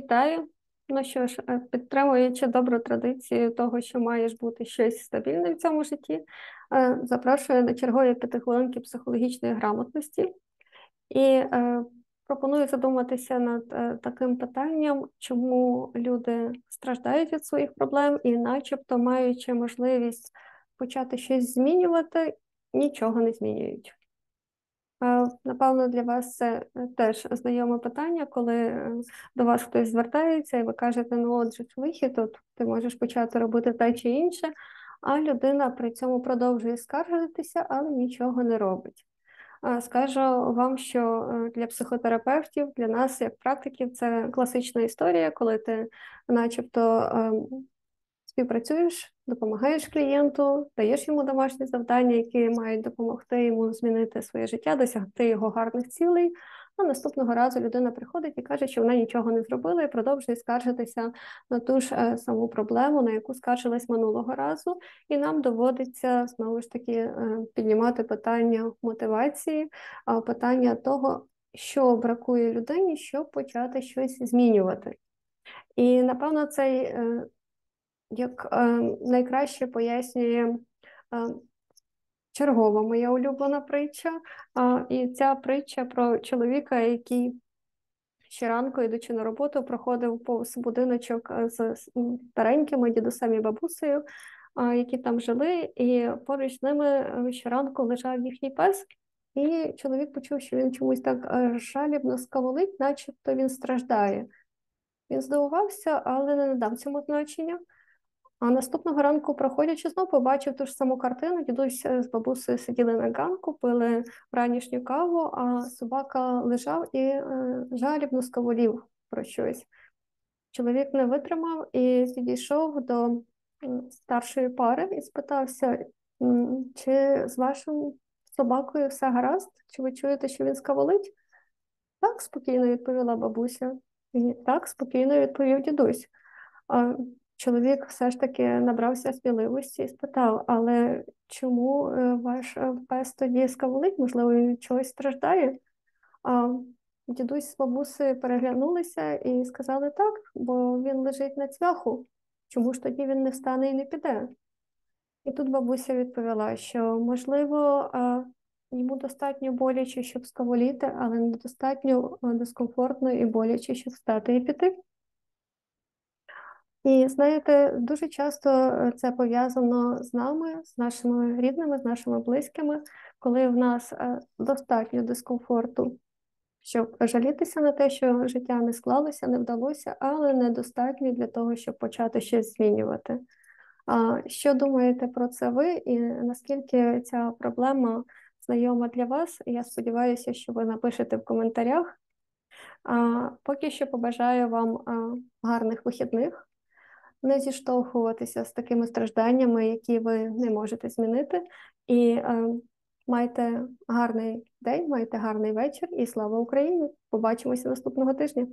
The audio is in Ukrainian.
Вітаю. Ну що ж, е, підтримуючи добру традицію того, що маєш бути щось стабільне в цьому житті, е, запрошую на чергові п'ятихвилинки психологічної грамотності і е, пропоную задуматися над таким питанням, чому люди страждають від своїх проблем і, начебто, маючи можливість почати щось змінювати, нічого не змінюють. Напевно, для вас це е, теж знайоме питання, коли е, до вас хтось звертається, і ви кажете, ну отже, вихід, тут ти можеш почати робити те чи інше, а людина при цьому продовжує скаржитися, але нічого не робить. Скажу вам, що е, для психотерапевтів, для нас, як практиків, це класична історія, коли ти, начебто, ем, співпрацюєш, допомагаєш клієнту, даєш йому домашні завдання, які мають допомогти йому змінити своє життя, досягти його гарних цілей. А наступного разу людина приходить і каже, що вона нічого не зробила, і продовжує скаржитися на ту ж е, саму проблему, на яку скаржилась минулого разу, і нам доводиться знову ж таки е, піднімати питання мотивації, питання того, що бракує людині, щоб почати щось змінювати. І напевно цей е, як е, найкраще пояснює е, чергова моя улюблена притча. Е, і ця притча про чоловіка, який щоранку, йдучи на роботу, проходив повз будиночок з старенькими дідусем і бабусею, е, які там жили, і поруч з ними е, щоранку лежав їхній пес. І чоловік почув, що він чомусь так е, жалібно скаволить, начебто він страждає. Він здивувався, але не надав цьому значення. А наступного ранку, проходячи, знов побачив ту ж саму картину. Дідусь з бабусею сиділи на ганку, пили ранішню каву, а собака лежав і е, жалібно скаволів про щось. Чоловік не витримав і підійшов до старшої пари і спитався, чи з вашим собакою все гаразд? Чи ви чуєте, що він скаволить? Так, спокійно відповіла бабуся. І так, спокійно відповів дідусь чоловік все ж таки набрався сміливості і спитав: але чому е, ваш е, пес тоді скаволить? Можливо, він чогось страждає? А дідусь з бабусею переглянулися і сказали так, бо він лежить на цвяху. Чому ж тоді він не встане і не піде? І тут бабуся відповіла, що можливо. Йому достатньо боляче, щоб скаволіти, але недостатньо е, дискомфортно і боляче, щоб встати і піти. І знаєте, дуже часто е, це пов'язано з нами, з нашими рідними, з нашими близькими, коли в нас е, достатньо дискомфорту, щоб жалітися на те, що життя не склалося, не вдалося, але недостатньо для того, щоб почати щось змінювати. Що думаєте про це ви, і наскільки ця проблема знайома для вас? Я сподіваюся, що ви напишете в коментарях. Поки що побажаю вам гарних вихідних не зіштовхуватися з такими стражданнями, які ви не можете змінити. І е, майте гарний день, майте гарний вечір і слава Україні! Побачимося наступного тижня.